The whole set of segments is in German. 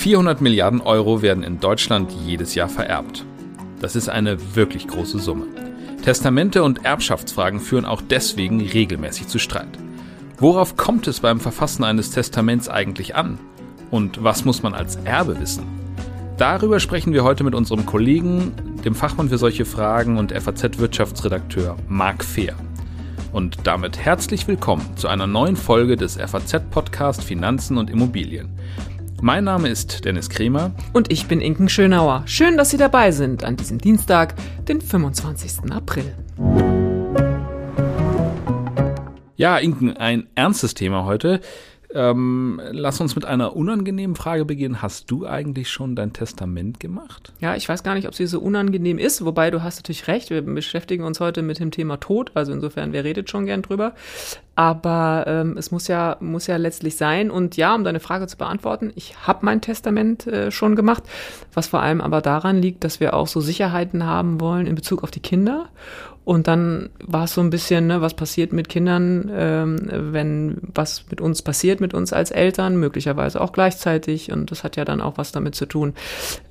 400 Milliarden Euro werden in Deutschland jedes Jahr vererbt. Das ist eine wirklich große Summe. Testamente und Erbschaftsfragen führen auch deswegen regelmäßig zu Streit. Worauf kommt es beim Verfassen eines Testaments eigentlich an? Und was muss man als Erbe wissen? Darüber sprechen wir heute mit unserem Kollegen, dem Fachmann für solche Fragen und FAZ-Wirtschaftsredakteur Marc Fehr. Und damit herzlich willkommen zu einer neuen Folge des FAZ-Podcast Finanzen und Immobilien. Mein Name ist Dennis Kremer. Und ich bin Inken Schönauer. Schön, dass Sie dabei sind an diesem Dienstag, den 25. April. Ja, Inken, ein ernstes Thema heute. Ähm, lass uns mit einer unangenehmen Frage beginnen. Hast du eigentlich schon dein Testament gemacht? Ja, ich weiß gar nicht, ob sie so unangenehm ist, wobei du hast natürlich recht. Wir beschäftigen uns heute mit dem Thema Tod, also insofern, wer redet schon gern drüber. Aber ähm, es muss ja, muss ja letztlich sein. Und ja, um deine Frage zu beantworten, ich habe mein Testament äh, schon gemacht, was vor allem aber daran liegt, dass wir auch so Sicherheiten haben wollen in Bezug auf die Kinder. Und dann war es so ein bisschen, ne, was passiert mit Kindern, ähm, wenn was mit uns passiert, mit uns als Eltern, möglicherweise auch gleichzeitig. Und das hat ja dann auch was damit zu tun,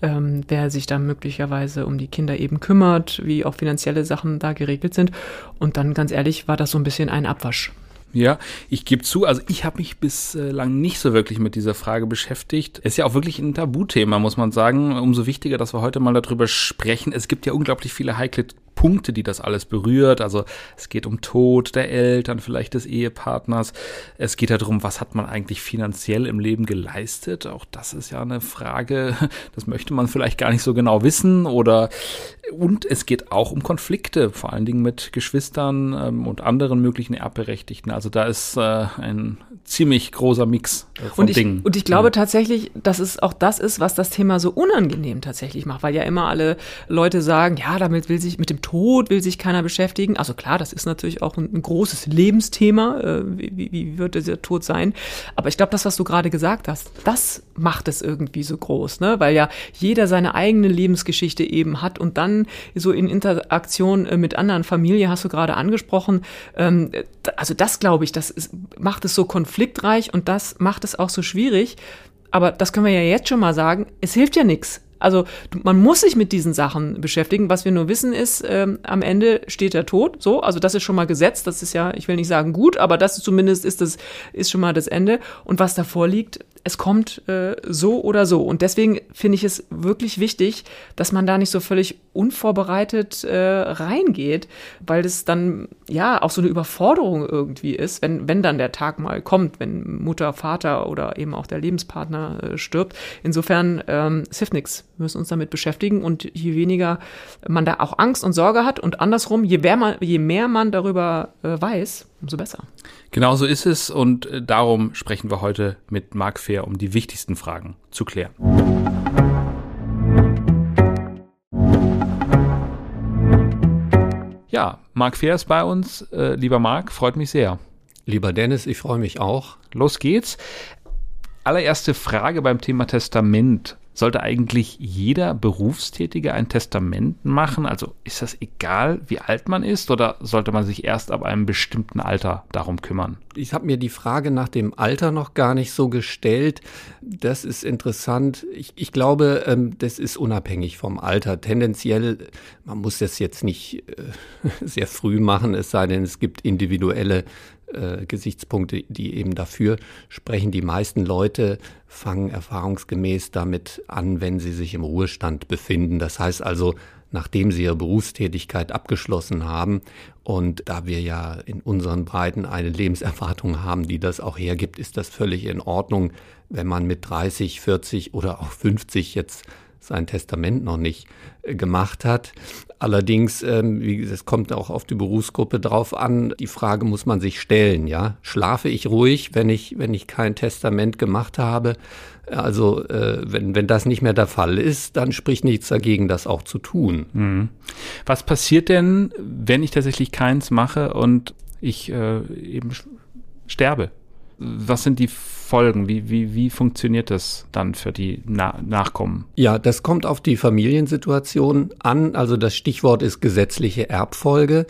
ähm, wer sich dann möglicherweise um die Kinder eben kümmert, wie auch finanzielle Sachen da geregelt sind. Und dann, ganz ehrlich, war das so ein bisschen ein Abwasch. Ja, ich gebe zu, also ich habe mich bislang nicht so wirklich mit dieser Frage beschäftigt. Ist ja auch wirklich ein Tabuthema, muss man sagen. Umso wichtiger, dass wir heute mal darüber sprechen. Es gibt ja unglaublich viele heikle Punkte, die das alles berührt. Also es geht um Tod der Eltern, vielleicht des Ehepartners. Es geht darum, was hat man eigentlich finanziell im Leben geleistet. Auch das ist ja eine Frage, das möchte man vielleicht gar nicht so genau wissen. Oder und es geht auch um Konflikte, vor allen Dingen mit Geschwistern ähm, und anderen möglichen Erbberechtigten. Also da ist äh, ein ziemlich großer Mix äh, von und ich, Dingen. Und ich glaube ja. tatsächlich, dass es auch das ist, was das Thema so unangenehm tatsächlich macht, weil ja immer alle Leute sagen, ja, damit will sich mit dem Tod will sich keiner beschäftigen. Also klar, das ist natürlich auch ein, ein großes Lebensthema. Äh, wie, wie wird dieser Tod sein? Aber ich glaube, das, was du gerade gesagt hast, das macht es irgendwie so groß, ne? Weil ja jeder seine eigene Lebensgeschichte eben hat und dann so in Interaktion äh, mit anderen Familien, hast du gerade angesprochen. Ähm, also das glaube ich, das ist, macht es so konfliktreich und das macht es auch so schwierig. Aber das können wir ja jetzt schon mal sagen, es hilft ja nichts. Also man muss sich mit diesen Sachen beschäftigen. Was wir nur wissen ist, ähm, am Ende steht der Tod. So, also das ist schon mal gesetzt. Das ist ja, ich will nicht sagen gut, aber das zumindest ist das ist schon mal das Ende. Und was davor liegt, es kommt äh, so oder so. Und deswegen finde ich es wirklich wichtig, dass man da nicht so völlig unvorbereitet äh, reingeht, weil das dann ja auch so eine Überforderung irgendwie ist, wenn, wenn dann der Tag mal kommt, wenn Mutter, Vater oder eben auch der Lebenspartner äh, stirbt. Insofern, ähm, hilft nichts. Wir müssen uns damit beschäftigen und je weniger man da auch Angst und Sorge hat und andersrum, je mehr man, je mehr man darüber äh, weiß, umso besser. Genau so ist es und äh, darum sprechen wir heute mit Marc Fehr, um die wichtigsten Fragen zu klären. Ja, Marc Fehr ist bei uns. Äh, lieber Marc, freut mich sehr. Lieber Dennis, ich freue mich auch. Los geht's. Allererste Frage beim Thema Testament. Sollte eigentlich jeder Berufstätige ein Testament machen? Also ist das egal, wie alt man ist oder sollte man sich erst ab einem bestimmten Alter darum kümmern? Ich habe mir die Frage nach dem Alter noch gar nicht so gestellt. Das ist interessant. Ich, ich glaube, ähm, das ist unabhängig vom Alter. Tendenziell, man muss das jetzt nicht äh, sehr früh machen, es sei denn, es gibt individuelle äh, Gesichtspunkte, die eben dafür sprechen. Die meisten Leute fangen erfahrungsgemäß damit an, wenn sie sich im Ruhestand befinden. Das heißt also, nachdem sie ihre Berufstätigkeit abgeschlossen haben. Und da wir ja in unseren Breiten eine Lebenserwartung haben, die das auch hergibt, ist das völlig in Ordnung, wenn man mit 30, 40 oder auch 50 jetzt sein Testament noch nicht äh, gemacht hat. Allerdings, ähm, wie es kommt auch auf die Berufsgruppe drauf an. Die Frage muss man sich stellen, ja. Schlafe ich ruhig, wenn ich, wenn ich kein Testament gemacht habe? Also, äh, wenn, wenn das nicht mehr der Fall ist, dann spricht nichts dagegen, das auch zu tun. Mhm. Was passiert denn, wenn ich tatsächlich keins mache und ich äh, eben sterbe? Was sind die Folgen? Wie, wie, wie funktioniert das dann für die Na Nachkommen? Ja, das kommt auf die Familiensituation an. Also das Stichwort ist gesetzliche Erbfolge.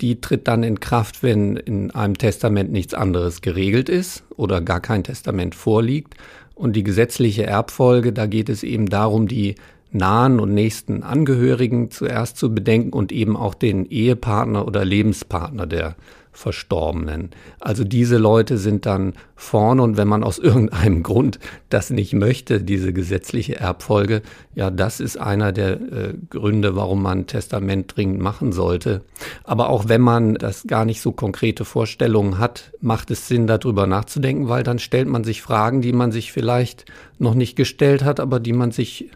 die tritt dann in Kraft, wenn in einem Testament nichts anderes geregelt ist oder gar kein Testament vorliegt. Und die gesetzliche Erbfolge, da geht es eben darum, die nahen und nächsten Angehörigen zuerst zu bedenken und eben auch den Ehepartner oder Lebenspartner der Verstorbenen. Also diese Leute sind dann vorne und wenn man aus irgendeinem Grund das nicht möchte, diese gesetzliche Erbfolge, ja, das ist einer der äh, Gründe, warum man ein Testament dringend machen sollte. Aber auch wenn man das gar nicht so konkrete Vorstellungen hat, macht es Sinn, darüber nachzudenken, weil dann stellt man sich Fragen, die man sich vielleicht noch nicht gestellt hat, aber die man sich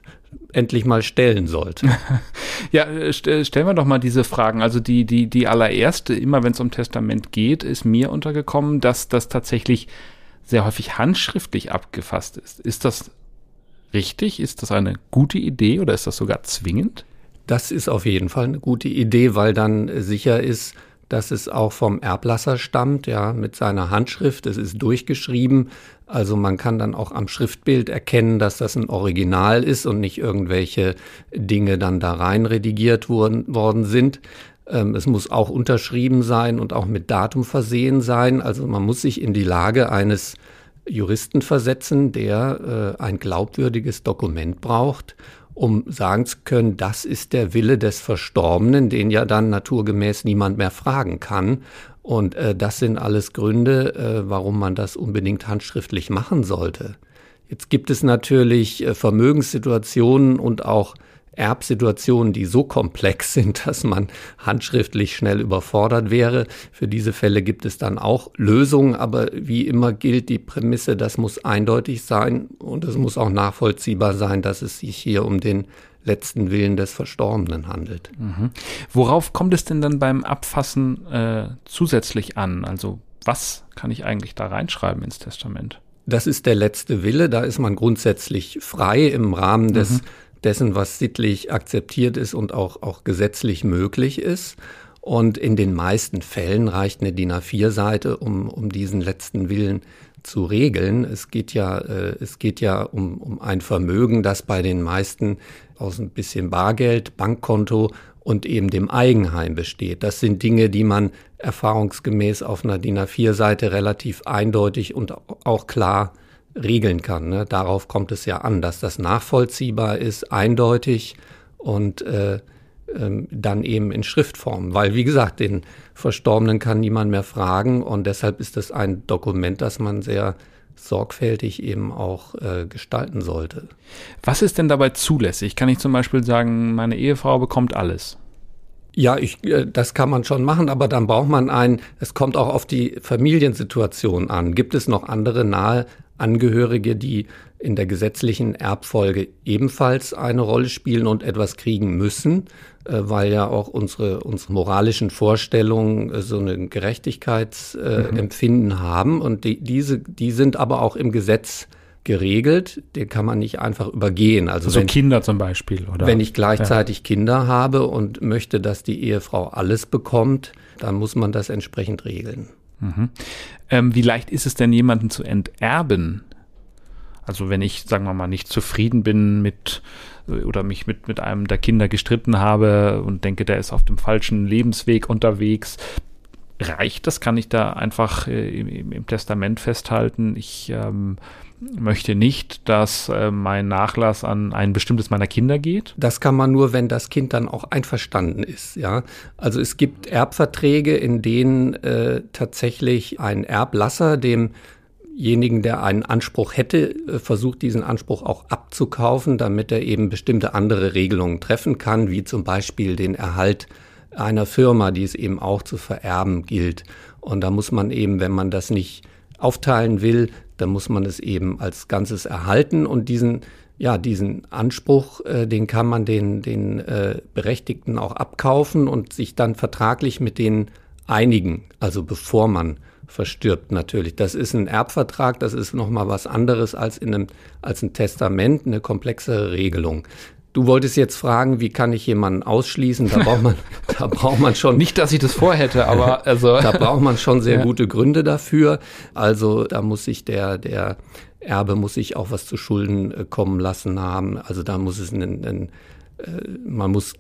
endlich mal stellen sollte. ja, st stellen wir doch mal diese Fragen. Also die, die, die allererste, immer wenn es um Testament geht, ist mir untergekommen, dass das tatsächlich sehr häufig handschriftlich abgefasst ist. Ist das richtig? Ist das eine gute Idee oder ist das sogar zwingend? Das ist auf jeden Fall eine gute Idee, weil dann sicher ist, dass es auch vom Erblasser stammt, ja, mit seiner Handschrift. Es ist durchgeschrieben. Also man kann dann auch am Schriftbild erkennen, dass das ein Original ist und nicht irgendwelche Dinge dann da rein redigiert worden, worden sind. Ähm, es muss auch unterschrieben sein und auch mit Datum versehen sein. Also man muss sich in die Lage eines Juristen versetzen, der äh, ein glaubwürdiges Dokument braucht um sagen zu können, das ist der Wille des Verstorbenen, den ja dann naturgemäß niemand mehr fragen kann. Und äh, das sind alles Gründe, äh, warum man das unbedingt handschriftlich machen sollte. Jetzt gibt es natürlich äh, Vermögenssituationen und auch Erbsituationen, die so komplex sind, dass man handschriftlich schnell überfordert wäre. Für diese Fälle gibt es dann auch Lösungen, aber wie immer gilt die Prämisse, das muss eindeutig sein und es muss auch nachvollziehbar sein, dass es sich hier um den letzten Willen des Verstorbenen handelt. Mhm. Worauf kommt es denn dann beim Abfassen äh, zusätzlich an? Also was kann ich eigentlich da reinschreiben ins Testament? Das ist der letzte Wille, da ist man grundsätzlich frei im Rahmen des mhm dessen, was sittlich akzeptiert ist und auch, auch gesetzlich möglich ist. Und in den meisten Fällen reicht eine DIN A4-Seite, um, um diesen letzten Willen zu regeln. Es geht ja, äh, es geht ja um, um ein Vermögen, das bei den meisten aus ein bisschen Bargeld, Bankkonto und eben dem Eigenheim besteht. Das sind Dinge, die man erfahrungsgemäß auf einer DIN A4-Seite relativ eindeutig und auch klar regeln kann. Ne? Darauf kommt es ja an, dass das nachvollziehbar ist, eindeutig und äh, ähm, dann eben in Schriftform. Weil, wie gesagt, den Verstorbenen kann niemand mehr fragen und deshalb ist das ein Dokument, das man sehr sorgfältig eben auch äh, gestalten sollte. Was ist denn dabei zulässig? Kann ich zum Beispiel sagen, meine Ehefrau bekommt alles? Ja, ich, äh, das kann man schon machen, aber dann braucht man ein, es kommt auch auf die Familiensituation an. Gibt es noch andere nahe Angehörige, die in der gesetzlichen Erbfolge ebenfalls eine Rolle spielen und etwas kriegen müssen, äh, weil ja auch unsere, unsere moralischen Vorstellungen äh, so ein Gerechtigkeitsempfinden mhm. haben. Und die, diese, die sind aber auch im Gesetz geregelt, den kann man nicht einfach übergehen. Also, also wenn, Kinder zum Beispiel, oder? Wenn ich gleichzeitig ja. Kinder habe und möchte, dass die Ehefrau alles bekommt, dann muss man das entsprechend regeln. Mhm. Ähm, wie leicht ist es denn, jemanden zu enterben? Also wenn ich, sagen wir mal, nicht zufrieden bin mit äh, oder mich mit, mit einem der Kinder gestritten habe und denke, der ist auf dem falschen Lebensweg unterwegs, reicht das? Kann ich da einfach äh, im, im, Testament festhalten? Ich ähm, möchte nicht, dass äh, mein Nachlass an ein bestimmtes meiner Kinder geht? Das kann man nur, wenn das Kind dann auch einverstanden ist. Ja, also es gibt Erbverträge, in denen äh, tatsächlich ein Erblasser demjenigen, der einen Anspruch hätte, äh, versucht, diesen Anspruch auch abzukaufen, damit er eben bestimmte andere Regelungen treffen kann, wie zum Beispiel den Erhalt einer Firma, die es eben auch zu vererben gilt. Und da muss man eben, wenn man das nicht aufteilen will, dann muss man es eben als Ganzes erhalten und diesen ja, diesen Anspruch, äh, den kann man den, den äh, Berechtigten auch abkaufen und sich dann vertraglich mit denen einigen, also bevor man verstirbt natürlich. Das ist ein Erbvertrag, das ist nochmal was anderes als in einem, als ein Testament, eine komplexere Regelung. Du wolltest jetzt fragen, wie kann ich jemanden ausschließen? Da braucht man, da braucht man schon. Nicht, dass ich das vorhätte, aber also. da braucht man schon sehr ja. gute Gründe dafür. Also da muss sich der, der Erbe muss sich auch was zu Schulden äh, kommen lassen haben. Also da muss es einen, einen äh, man muss,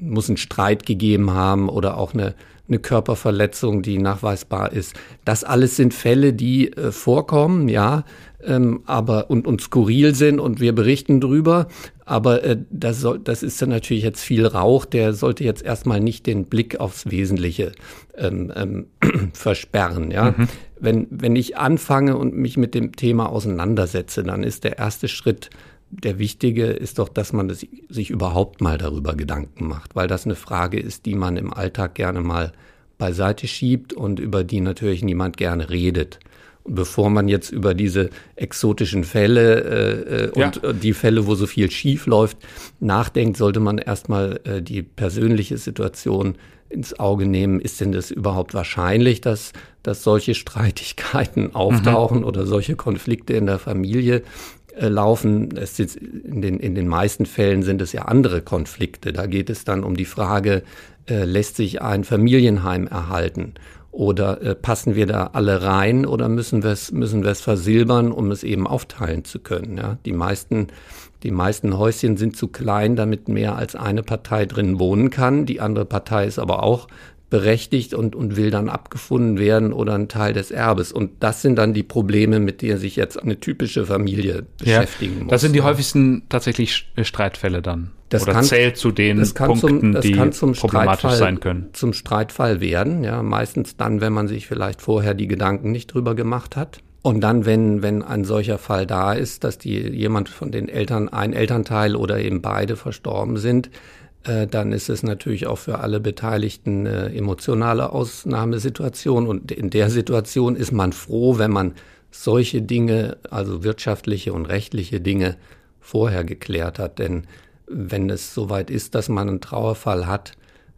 muss einen Streit gegeben haben oder auch eine, eine Körperverletzung, die nachweisbar ist. Das alles sind Fälle, die äh, vorkommen, ja, ähm, aber und, und skurril sind und wir berichten drüber. Aber äh, das, soll, das ist dann natürlich jetzt viel Rauch, der sollte jetzt erstmal nicht den Blick aufs Wesentliche ähm, ähm, versperren. Ja? Mhm. Wenn, wenn ich anfange und mich mit dem Thema auseinandersetze, dann ist der erste Schritt, der wichtige ist doch, dass man das, sich überhaupt mal darüber Gedanken macht, weil das eine Frage ist, die man im Alltag gerne mal beiseite schiebt und über die natürlich niemand gerne redet. Bevor man jetzt über diese exotischen Fälle äh, ja. und äh, die Fälle, wo so viel schief läuft, nachdenkt, sollte man erstmal äh, die persönliche Situation ins Auge nehmen. Ist denn das überhaupt wahrscheinlich, dass, dass solche Streitigkeiten auftauchen mhm. oder solche Konflikte in der Familie? Äh, laufen. Es ist in, den, in den meisten Fällen sind es ja andere Konflikte. Da geht es dann um die Frage, äh, lässt sich ein Familienheim erhalten? Oder äh, passen wir da alle rein oder müssen wir es müssen wir es versilbern, um es eben aufteilen zu können? Ja? Die meisten die meisten Häuschen sind zu klein, damit mehr als eine Partei drin wohnen kann. Die andere Partei ist aber auch berechtigt und, und will dann abgefunden werden oder ein Teil des Erbes. Und das sind dann die Probleme, mit denen sich jetzt eine typische Familie beschäftigen ja, muss. Das sind die häufigsten tatsächlich Streitfälle dann. Das oder kann, zählt zu den Punkten, zum, die problematisch sein können. Zum Streitfall werden, ja, meistens dann, wenn man sich vielleicht vorher die Gedanken nicht drüber gemacht hat. Und dann, wenn, wenn ein solcher Fall da ist, dass die jemand von den Eltern, ein Elternteil oder eben beide verstorben sind, äh, dann ist es natürlich auch für alle Beteiligten eine emotionale Ausnahmesituation. Und in der Situation ist man froh, wenn man solche Dinge, also wirtschaftliche und rechtliche Dinge, vorher geklärt hat. Denn wenn es soweit ist, dass man einen Trauerfall hat,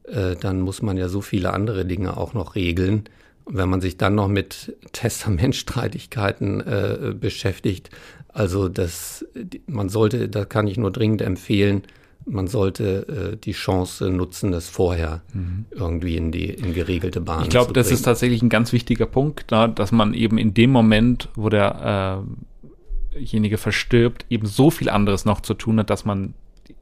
äh, dann muss man ja so viele andere Dinge auch noch regeln. Und wenn man sich dann noch mit Testamentstreitigkeiten äh, beschäftigt, also das, man sollte, da kann ich nur dringend empfehlen, man sollte äh, die Chance nutzen, das vorher mhm. irgendwie in die in geregelte Bahn Ich glaube, das ist tatsächlich ein ganz wichtiger Punkt, da, dass man eben in dem Moment, wo derjenige äh verstirbt, eben so viel anderes noch zu tun hat, dass man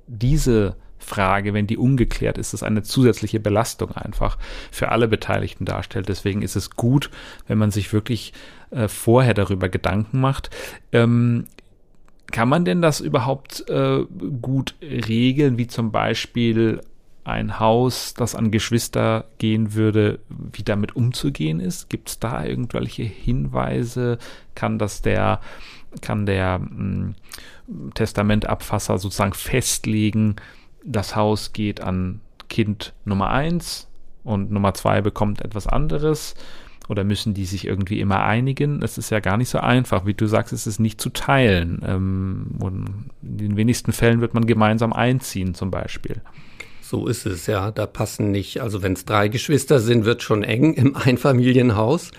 diese Frage, wenn die ungeklärt ist, ist eine zusätzliche Belastung einfach für alle Beteiligten darstellt. Deswegen ist es gut, wenn man sich wirklich äh, vorher darüber Gedanken macht. Ähm, kann man denn das überhaupt äh, gut regeln, wie zum Beispiel ein Haus, das an Geschwister gehen würde, wie damit umzugehen ist? Gibt es da irgendwelche Hinweise? Kann das der, kann der hm, Testamentabfasser sozusagen festlegen, das Haus geht an Kind Nummer eins und Nummer zwei bekommt etwas anderes? Oder müssen die sich irgendwie immer einigen? Es ist ja gar nicht so einfach. Wie du sagst, es ist nicht zu teilen. Ähm, in den wenigsten Fällen wird man gemeinsam einziehen, zum Beispiel. So ist es, ja. Da passen nicht, also wenn es drei Geschwister sind, wird schon eng im Einfamilienhaus.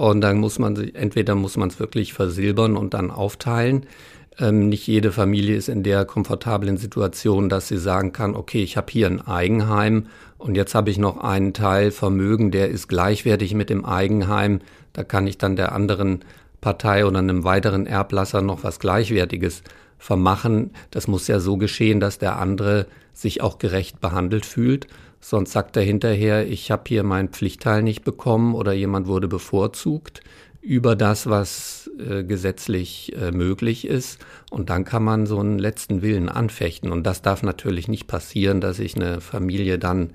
Und dann muss man sich, entweder muss man es wirklich versilbern und dann aufteilen. Ähm, nicht jede Familie ist in der komfortablen Situation, dass sie sagen kann, okay, ich habe hier ein Eigenheim und jetzt habe ich noch einen Teil Vermögen, der ist gleichwertig mit dem Eigenheim. Da kann ich dann der anderen Partei oder einem weiteren Erblasser noch was Gleichwertiges vermachen. Das muss ja so geschehen, dass der andere sich auch gerecht behandelt fühlt. Sonst sagt er hinterher, ich habe hier meinen Pflichtteil nicht bekommen oder jemand wurde bevorzugt über das, was äh, gesetzlich äh, möglich ist. Und dann kann man so einen letzten Willen anfechten. Und das darf natürlich nicht passieren, dass sich eine Familie dann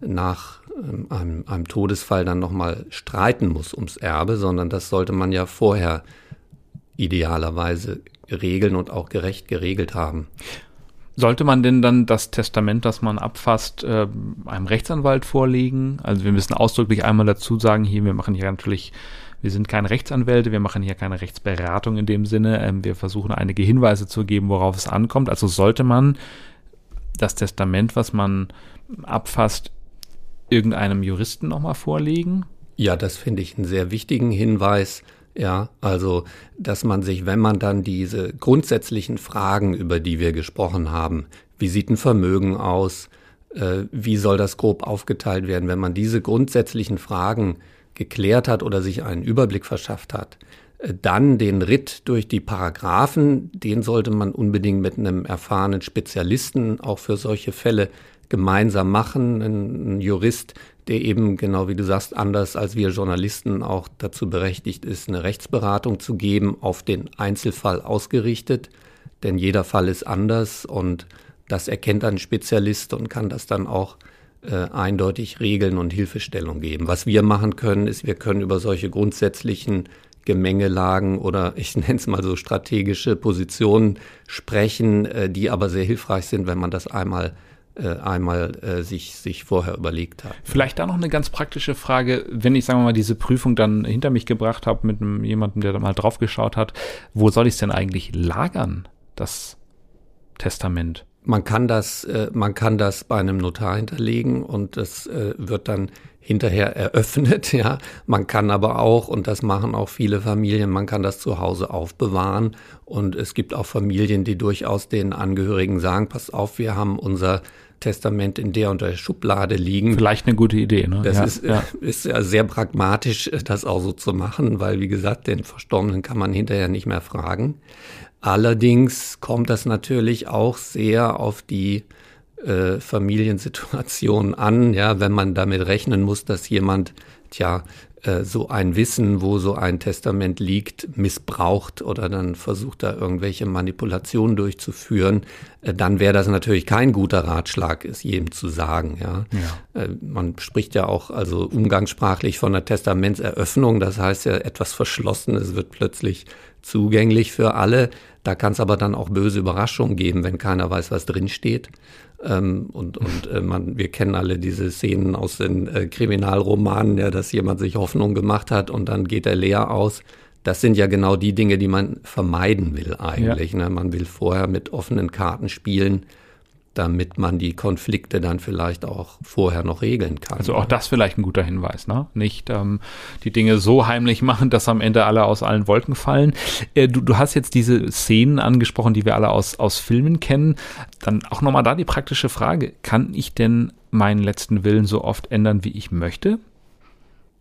nach ähm, einem, einem Todesfall dann nochmal streiten muss ums Erbe, sondern das sollte man ja vorher idealerweise regeln und auch gerecht geregelt haben. Sollte man denn dann das Testament, das man abfasst, äh, einem Rechtsanwalt vorlegen? Also wir müssen ausdrücklich einmal dazu sagen, hier, wir machen hier natürlich, wir sind keine Rechtsanwälte, wir machen hier keine Rechtsberatung in dem Sinne. Ähm, wir versuchen einige Hinweise zu geben, worauf es ankommt. Also sollte man das Testament, was man abfasst, irgendeinem Juristen nochmal vorlegen? Ja, das finde ich einen sehr wichtigen Hinweis. Ja, also, dass man sich, wenn man dann diese grundsätzlichen Fragen, über die wir gesprochen haben, wie sieht ein Vermögen aus, äh, wie soll das grob aufgeteilt werden, wenn man diese grundsätzlichen Fragen geklärt hat oder sich einen Überblick verschafft hat, äh, dann den Ritt durch die Paragraphen, den sollte man unbedingt mit einem erfahrenen Spezialisten auch für solche Fälle gemeinsam machen. Ein, Jurist, der eben, genau wie du sagst, anders als wir Journalisten auch dazu berechtigt ist, eine Rechtsberatung zu geben, auf den Einzelfall ausgerichtet. Denn jeder Fall ist anders und das erkennt ein Spezialist und kann das dann auch äh, eindeutig regeln und Hilfestellung geben. Was wir machen können, ist, wir können über solche grundsätzlichen Gemengelagen oder ich nenne es mal so strategische Positionen sprechen, äh, die aber sehr hilfreich sind, wenn man das einmal einmal äh, sich, sich vorher überlegt hat. Vielleicht da noch eine ganz praktische Frage, wenn ich, sagen wir mal, diese Prüfung dann hinter mich gebracht habe mit einem, jemandem, der da mal drauf geschaut hat, wo soll ich es denn eigentlich lagern, das Testament? Man kann das, äh, man kann das bei einem Notar hinterlegen und das äh, wird dann hinterher eröffnet, ja. Man kann aber auch, und das machen auch viele Familien, man kann das zu Hause aufbewahren. Und es gibt auch Familien, die durchaus den Angehörigen sagen, pass auf, wir haben unser Testament in der und der Schublade liegen. Vielleicht eine gute Idee, ne? Das ja, ist, ja. ist ja sehr pragmatisch, das auch so zu machen, weil, wie gesagt, den Verstorbenen kann man hinterher nicht mehr fragen. Allerdings kommt das natürlich auch sehr auf die äh, Familiensituation an, ja, wenn man damit rechnen muss, dass jemand, tja, äh, so ein Wissen, wo so ein Testament liegt, missbraucht oder dann versucht da irgendwelche Manipulationen durchzuführen, äh, dann wäre das natürlich kein guter Ratschlag, es jedem zu sagen. Ja. ja. Äh, man spricht ja auch also umgangssprachlich von einer Testamentseröffnung, das heißt ja etwas Verschlossenes wird plötzlich zugänglich für alle. Da kann es aber dann auch böse Überraschungen geben, wenn keiner weiß, was drin steht. Ähm, und und äh, man, wir kennen alle diese Szenen aus den äh, Kriminalromanen, ja, dass jemand sich Hoffnung gemacht hat und dann geht er leer aus. Das sind ja genau die Dinge, die man vermeiden will eigentlich. Ja. Ne? Man will vorher mit offenen Karten spielen damit man die Konflikte dann vielleicht auch vorher noch regeln kann. Also auch das vielleicht ein guter Hinweis, ne? Nicht ähm, die Dinge so heimlich machen, dass am Ende alle aus allen Wolken fallen. Äh, du, du hast jetzt diese Szenen angesprochen, die wir alle aus, aus Filmen kennen. Dann auch nochmal da die praktische Frage, kann ich denn meinen letzten Willen so oft ändern, wie ich möchte?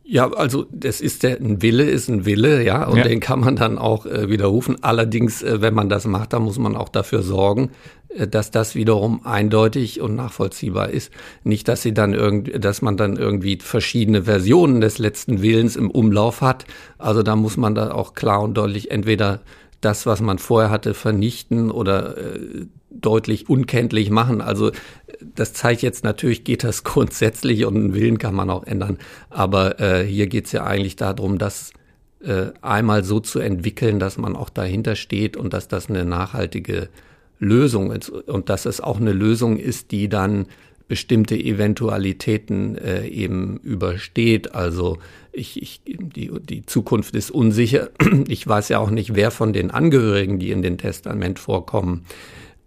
Ja, also das ist der ein Wille ist ein Wille, ja, und ja. den kann man dann auch äh, widerrufen. Allerdings, äh, wenn man das macht, dann muss man auch dafür sorgen, äh, dass das wiederum eindeutig und nachvollziehbar ist. Nicht, dass sie dann irgendwie, dass man dann irgendwie verschiedene Versionen des letzten Willens im Umlauf hat. Also da muss man da auch klar und deutlich entweder das, was man vorher hatte, vernichten oder äh, deutlich unkenntlich machen. Also das zeigt jetzt natürlich, geht das grundsätzlich und einen Willen kann man auch ändern. Aber äh, hier geht es ja eigentlich darum, das äh, einmal so zu entwickeln, dass man auch dahinter steht und dass das eine nachhaltige Lösung ist und dass es auch eine Lösung ist, die dann bestimmte Eventualitäten äh, eben übersteht. Also ich, ich, die, die Zukunft ist unsicher. Ich weiß ja auch nicht, wer von den Angehörigen, die in den Testament vorkommen,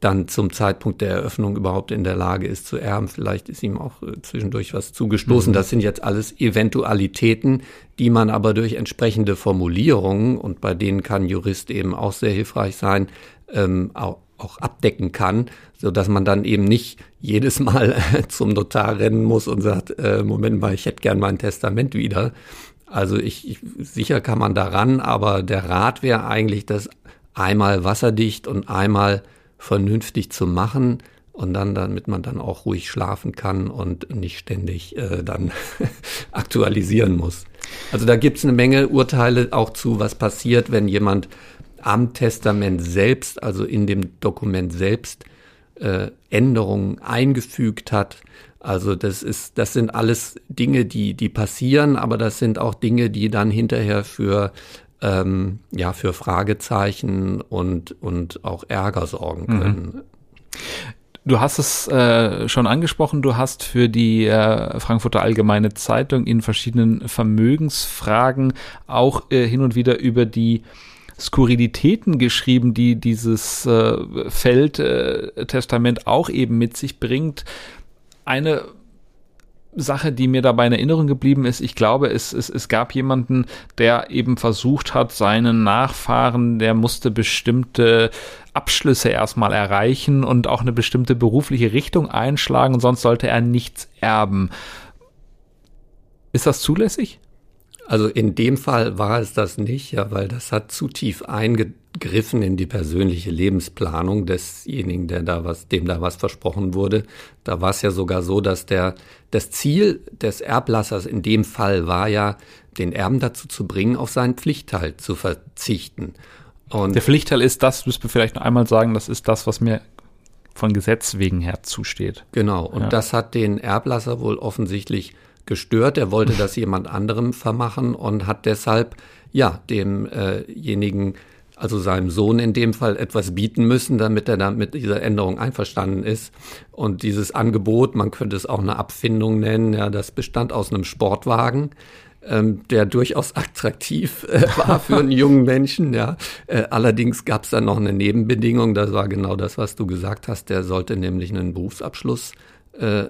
dann zum Zeitpunkt der Eröffnung überhaupt in der Lage ist zu erben. Vielleicht ist ihm auch äh, zwischendurch was zugestoßen. Mhm. Das sind jetzt alles Eventualitäten, die man aber durch entsprechende Formulierungen, und bei denen kann Jurist eben auch sehr hilfreich sein, ähm, auch, auch abdecken kann, so dass man dann eben nicht jedes Mal zum Notar rennen muss und sagt, äh, Moment mal, ich hätte gern mein Testament wieder. Also ich, ich sicher kann man daran, aber der Rat wäre eigentlich, das einmal wasserdicht und einmal vernünftig zu machen und dann, damit man dann auch ruhig schlafen kann und nicht ständig äh, dann aktualisieren muss. Also da gibt es eine Menge Urteile auch zu, was passiert, wenn jemand am Testament selbst, also in dem Dokument selbst, äh, Änderungen eingefügt hat. Also das ist, das sind alles Dinge, die, die passieren, aber das sind auch Dinge, die dann hinterher für ähm, ja für Fragezeichen und, und auch Ärger sorgen mhm. können. Mhm. Du hast es äh, schon angesprochen, du hast für die äh, Frankfurter Allgemeine Zeitung in verschiedenen Vermögensfragen auch äh, hin und wieder über die Skurrilitäten geschrieben, die dieses äh, Feldtestament auch eben mit sich bringt. Eine Sache, die mir dabei in Erinnerung geblieben ist, ich glaube, es, es, es gab jemanden, der eben versucht hat, seinen Nachfahren, der musste bestimmte Abschlüsse erstmal erreichen und auch eine bestimmte berufliche Richtung einschlagen, sonst sollte er nichts erben. Ist das zulässig? Also in dem Fall war es das nicht, ja, weil das hat zu tief eingegriffen in die persönliche Lebensplanung desjenigen, der da was, dem da was versprochen wurde. Da war es ja sogar so, dass der, das Ziel des Erblassers in dem Fall war ja, den Erben dazu zu bringen, auf seinen Pflichtteil zu verzichten. Und der Pflichtteil ist das, müssen wir vielleicht noch einmal sagen, das ist das, was mir von Gesetz wegen her zusteht. Genau, und ja. das hat den Erblasser wohl offensichtlich gestört. Er wollte das jemand anderem vermachen und hat deshalb ja demjenigen, äh also seinem Sohn in dem Fall, etwas bieten müssen, damit er dann mit dieser Änderung einverstanden ist. Und dieses Angebot, man könnte es auch eine Abfindung nennen, ja, das bestand aus einem Sportwagen, ähm, der durchaus attraktiv äh, war für einen jungen Menschen. Ja. Äh, allerdings gab es dann noch eine Nebenbedingung, das war genau das, was du gesagt hast. Der sollte nämlich einen Berufsabschluss äh,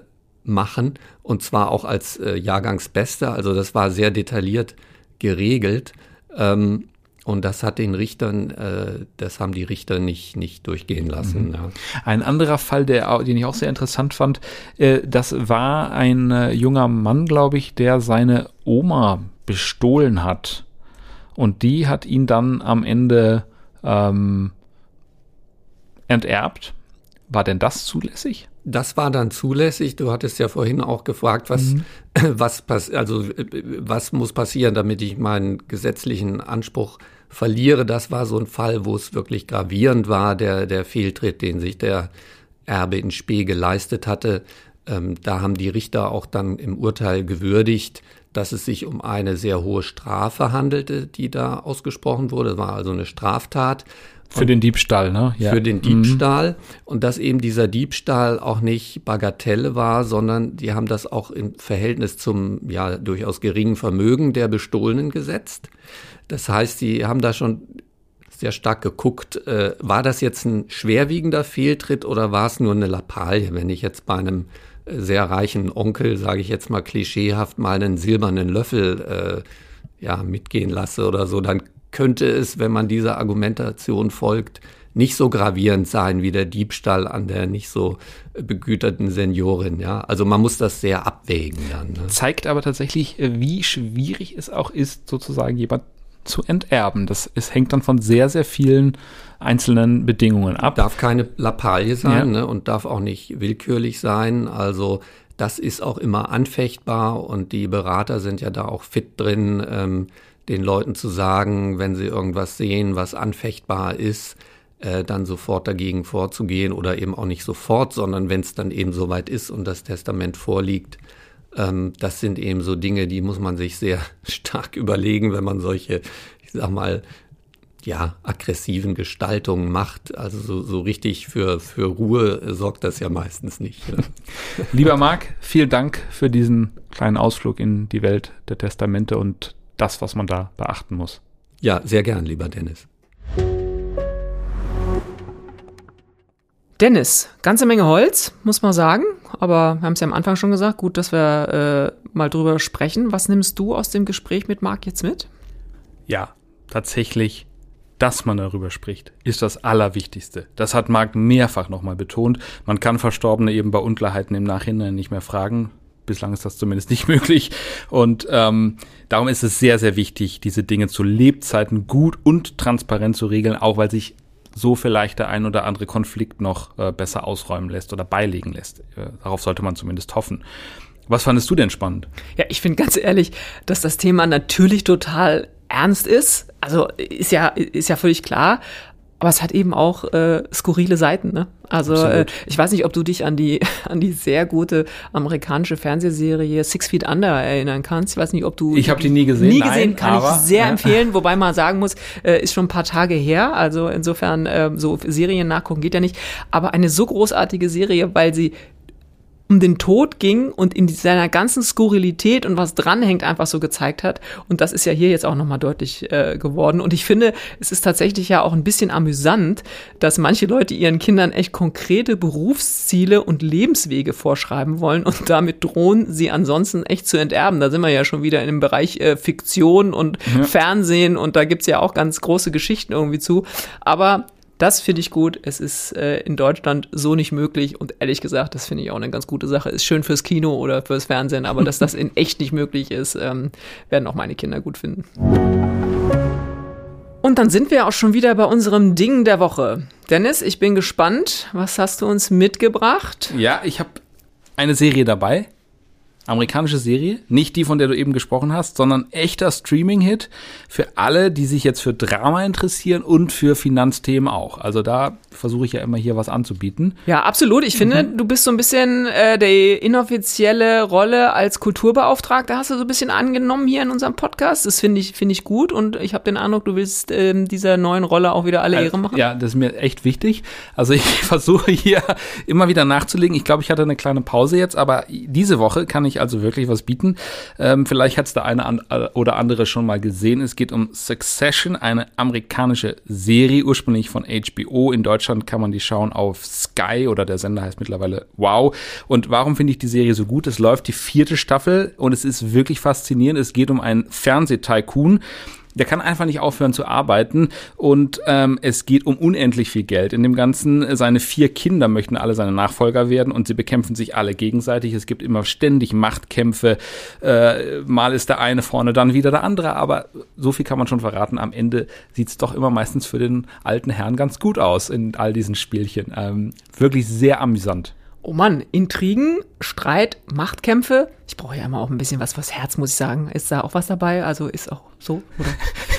machen und zwar auch als äh, Jahrgangsbester. Also das war sehr detailliert geregelt. Ähm, und das hat den Richtern, äh, das haben die Richter nicht, nicht durchgehen lassen. Mhm. Ja. Ein anderer Fall, der, den ich auch sehr interessant fand, äh, das war ein äh, junger Mann, glaube ich, der seine Oma bestohlen hat. Und die hat ihn dann am Ende ähm, enterbt. War denn das zulässig? Das war dann zulässig. Du hattest ja vorhin auch gefragt, was, mhm. was, pass also, was muss passieren, damit ich meinen gesetzlichen Anspruch verliere. Das war so ein Fall, wo es wirklich gravierend war, der, der Fehltritt, den sich der Erbe in Spee geleistet hatte. Ähm, da haben die Richter auch dann im Urteil gewürdigt, dass es sich um eine sehr hohe Strafe handelte, die da ausgesprochen wurde. Das war also eine Straftat. Für und den Diebstahl, ne? Ja. Für den Diebstahl. Mhm. Und dass eben dieser Diebstahl auch nicht Bagatelle war, sondern die haben das auch im Verhältnis zum ja durchaus geringen Vermögen der Bestohlenen gesetzt. Das heißt, sie haben da schon sehr stark geguckt, äh, war das jetzt ein schwerwiegender Fehltritt oder war es nur eine Lappalie, wenn ich jetzt bei einem äh, sehr reichen Onkel, sage ich jetzt mal klischeehaft, mal einen silbernen Löffel äh, ja, mitgehen lasse oder so, dann könnte es, wenn man dieser Argumentation folgt, nicht so gravierend sein wie der Diebstahl an der nicht so begüterten Seniorin. Ja, also man muss das sehr abwägen dann. Ne? Zeigt aber tatsächlich, äh, wie schwierig es auch ist, sozusagen jemand zu enterben. Das es hängt dann von sehr, sehr vielen einzelnen Bedingungen ab. Darf keine Lappalie sein ja. ne, und darf auch nicht willkürlich sein. Also das ist auch immer anfechtbar und die Berater sind ja da auch fit drin, ähm, den Leuten zu sagen, wenn sie irgendwas sehen, was anfechtbar ist, äh, dann sofort dagegen vorzugehen oder eben auch nicht sofort, sondern wenn es dann eben soweit ist und das Testament vorliegt, ähm, das sind eben so Dinge, die muss man sich sehr stark überlegen, wenn man solche, ich sag mal, ja, aggressiven Gestaltungen macht. Also so, so richtig für, für Ruhe sorgt das ja meistens nicht. Ne? Lieber Marc, vielen Dank für diesen kleinen Ausflug in die Welt der Testamente und das, was man da beachten muss. Ja, sehr gern, lieber Dennis. Dennis, ganze Menge Holz, muss man sagen. Aber wir haben es ja am Anfang schon gesagt, gut, dass wir äh, mal drüber sprechen. Was nimmst du aus dem Gespräch mit Marc jetzt mit? Ja, tatsächlich, dass man darüber spricht, ist das Allerwichtigste. Das hat Marc mehrfach nochmal betont. Man kann Verstorbene eben bei Unklarheiten im Nachhinein nicht mehr fragen. Bislang ist das zumindest nicht möglich. Und ähm, darum ist es sehr, sehr wichtig, diese Dinge zu Lebzeiten gut und transparent zu regeln, auch weil sich so vielleicht der ein oder andere Konflikt noch äh, besser ausräumen lässt oder beilegen lässt. Äh, darauf sollte man zumindest hoffen. Was fandest du denn spannend? Ja, ich finde ganz ehrlich, dass das Thema natürlich total ernst ist. Also ist ja, ist ja völlig klar. Aber es hat eben auch äh, skurrile Seiten. Ne? Also äh, ich weiß nicht, ob du dich an die an die sehr gute amerikanische Fernsehserie Six Feet Under erinnern kannst. Ich weiß nicht, ob du ich habe die nie gesehen. Nie gesehen, Nein, kann ich sehr ja. empfehlen. Wobei man sagen muss, äh, ist schon ein paar Tage her. Also insofern äh, so Serien nachgucken geht ja nicht. Aber eine so großartige Serie, weil sie um den Tod ging und in seiner ganzen Skurrilität und was dranhängt einfach so gezeigt hat. Und das ist ja hier jetzt auch nochmal deutlich äh, geworden. Und ich finde, es ist tatsächlich ja auch ein bisschen amüsant, dass manche Leute ihren Kindern echt konkrete Berufsziele und Lebenswege vorschreiben wollen und damit drohen, sie ansonsten echt zu enterben. Da sind wir ja schon wieder in dem Bereich äh, Fiktion und ja. Fernsehen und da gibt's ja auch ganz große Geschichten irgendwie zu. Aber Das finde ich gut. Es ist äh, in Deutschland so nicht möglich und ehrlich gesagt, das finde ich auch eine ganz gute Sache. Ist schön fürs Kino oder fürs Fernsehen, aber dass das in echt nicht möglich ist, ähm, werden auch meine Kinder gut finden. Und dann sind wir auch schon wieder bei unserem Ding der Woche. Dennis, ich bin gespannt. Was hast du uns mitgebracht? Ja, ich habe eine Serie dabei amerikanische Serie, nicht die, von der du eben gesprochen hast, sondern echter Streaming-Hit für alle, die sich jetzt für Drama interessieren und für Finanzthemen auch. Also da versuche ich ja immer hier was anzubieten. Ja, absolut. Ich finde, mhm. du bist so ein bisschen äh, die inoffizielle Rolle als Kulturbeauftragter hast du so ein bisschen angenommen hier in unserem Podcast. Das finde ich finde ich gut und ich habe den Eindruck, du willst ähm, dieser neuen Rolle auch wieder alle Ehre machen. Ja, das ist mir echt wichtig. Also ich versuche hier immer wieder nachzulegen. Ich glaube, ich hatte eine kleine Pause jetzt, aber diese Woche kann ich ich also wirklich was bieten. Ähm, vielleicht hat es der eine an, äh, oder andere schon mal gesehen. Es geht um Succession, eine amerikanische Serie, ursprünglich von HBO. In Deutschland kann man die schauen auf Sky oder der Sender heißt mittlerweile Wow. Und warum finde ich die Serie so gut? Es läuft die vierte Staffel und es ist wirklich faszinierend. Es geht um einen Fernsehtycoon der kann einfach nicht aufhören zu arbeiten und ähm, es geht um unendlich viel Geld. In dem Ganzen, seine vier Kinder möchten alle seine Nachfolger werden und sie bekämpfen sich alle gegenseitig. Es gibt immer ständig Machtkämpfe. Äh, mal ist der eine vorne, dann wieder der andere, aber so viel kann man schon verraten. Am Ende sieht es doch immer meistens für den alten Herrn ganz gut aus in all diesen Spielchen. Ähm, wirklich sehr amüsant. Oh Mann, Intrigen, Streit, Machtkämpfe. Ich brauche ja immer auch ein bisschen was fürs Herz, muss ich sagen. Ist da auch was dabei? Also ist auch so? Oder?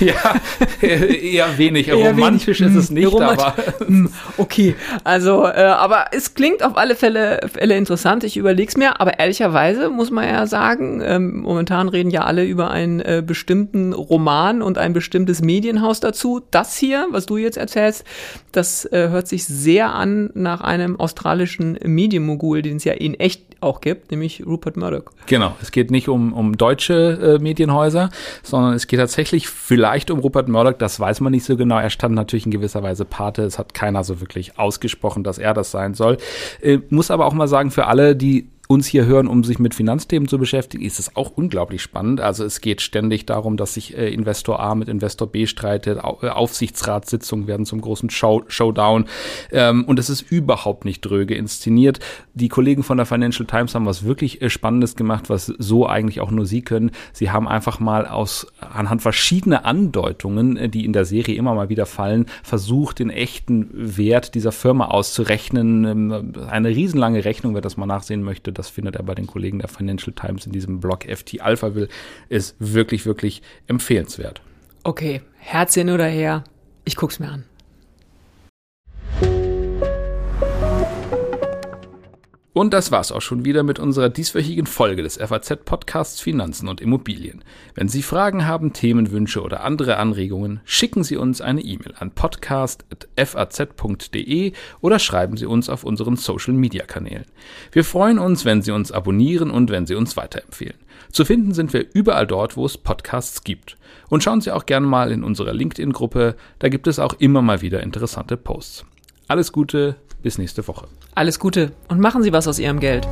ja, eher wenig. Eher Romantisch wenig. ist es hm, nicht, aber. Hm, okay, also, äh, aber es klingt auf alle Fälle, Fälle interessant. Ich überlege es mir, aber ehrlicherweise muss man ja sagen, ähm, momentan reden ja alle über einen äh, bestimmten Roman und ein bestimmtes Medienhaus dazu. Das hier, was du jetzt erzählst, das äh, hört sich sehr an nach einem australischen Medienmogul, den es ja in echt auch gibt, nämlich Rupert Murdoch. Genau, es geht nicht um, um deutsche äh, Medienhäuser, sondern es geht tatsächlich vielleicht um Rupert Murdoch, das weiß man nicht so genau. Er stand natürlich in gewisser Weise Pate, es hat keiner so wirklich ausgesprochen, dass er das sein soll. Äh, muss aber auch mal sagen, für alle, die uns hier hören, um sich mit Finanzthemen zu beschäftigen, ist es auch unglaublich spannend. Also es geht ständig darum, dass sich äh, Investor A mit Investor B streitet. Au äh, Aufsichtsratssitzungen werden zum großen Show Showdown. Ähm, und es ist überhaupt nicht dröge inszeniert. Die Kollegen von der Financial Times haben was wirklich äh, Spannendes gemacht, was so eigentlich auch nur sie können. Sie haben einfach mal aus anhand verschiedener Andeutungen, äh, die in der Serie immer mal wieder fallen, versucht, den echten Wert dieser Firma auszurechnen. Ähm, eine riesenlange Rechnung, wer das mal nachsehen möchte das findet er bei den Kollegen der Financial Times in diesem Blog FT Alpha will, ist wirklich, wirklich empfehlenswert. Okay, Herz hin oder her, ich guck's mir an. Und das war's auch schon wieder mit unserer dieswöchigen Folge des FAZ-Podcasts Finanzen und Immobilien. Wenn Sie Fragen haben, Themenwünsche oder andere Anregungen, schicken Sie uns eine E-Mail an podcast.faz.de oder schreiben Sie uns auf unseren Social-Media-Kanälen. Wir freuen uns, wenn Sie uns abonnieren und wenn Sie uns weiterempfehlen. Zu finden sind wir überall dort, wo es Podcasts gibt. Und schauen Sie auch gerne mal in unserer LinkedIn-Gruppe, da gibt es auch immer mal wieder interessante Posts. Alles Gute, bis nächste Woche. Alles Gute und machen Sie was aus Ihrem Geld.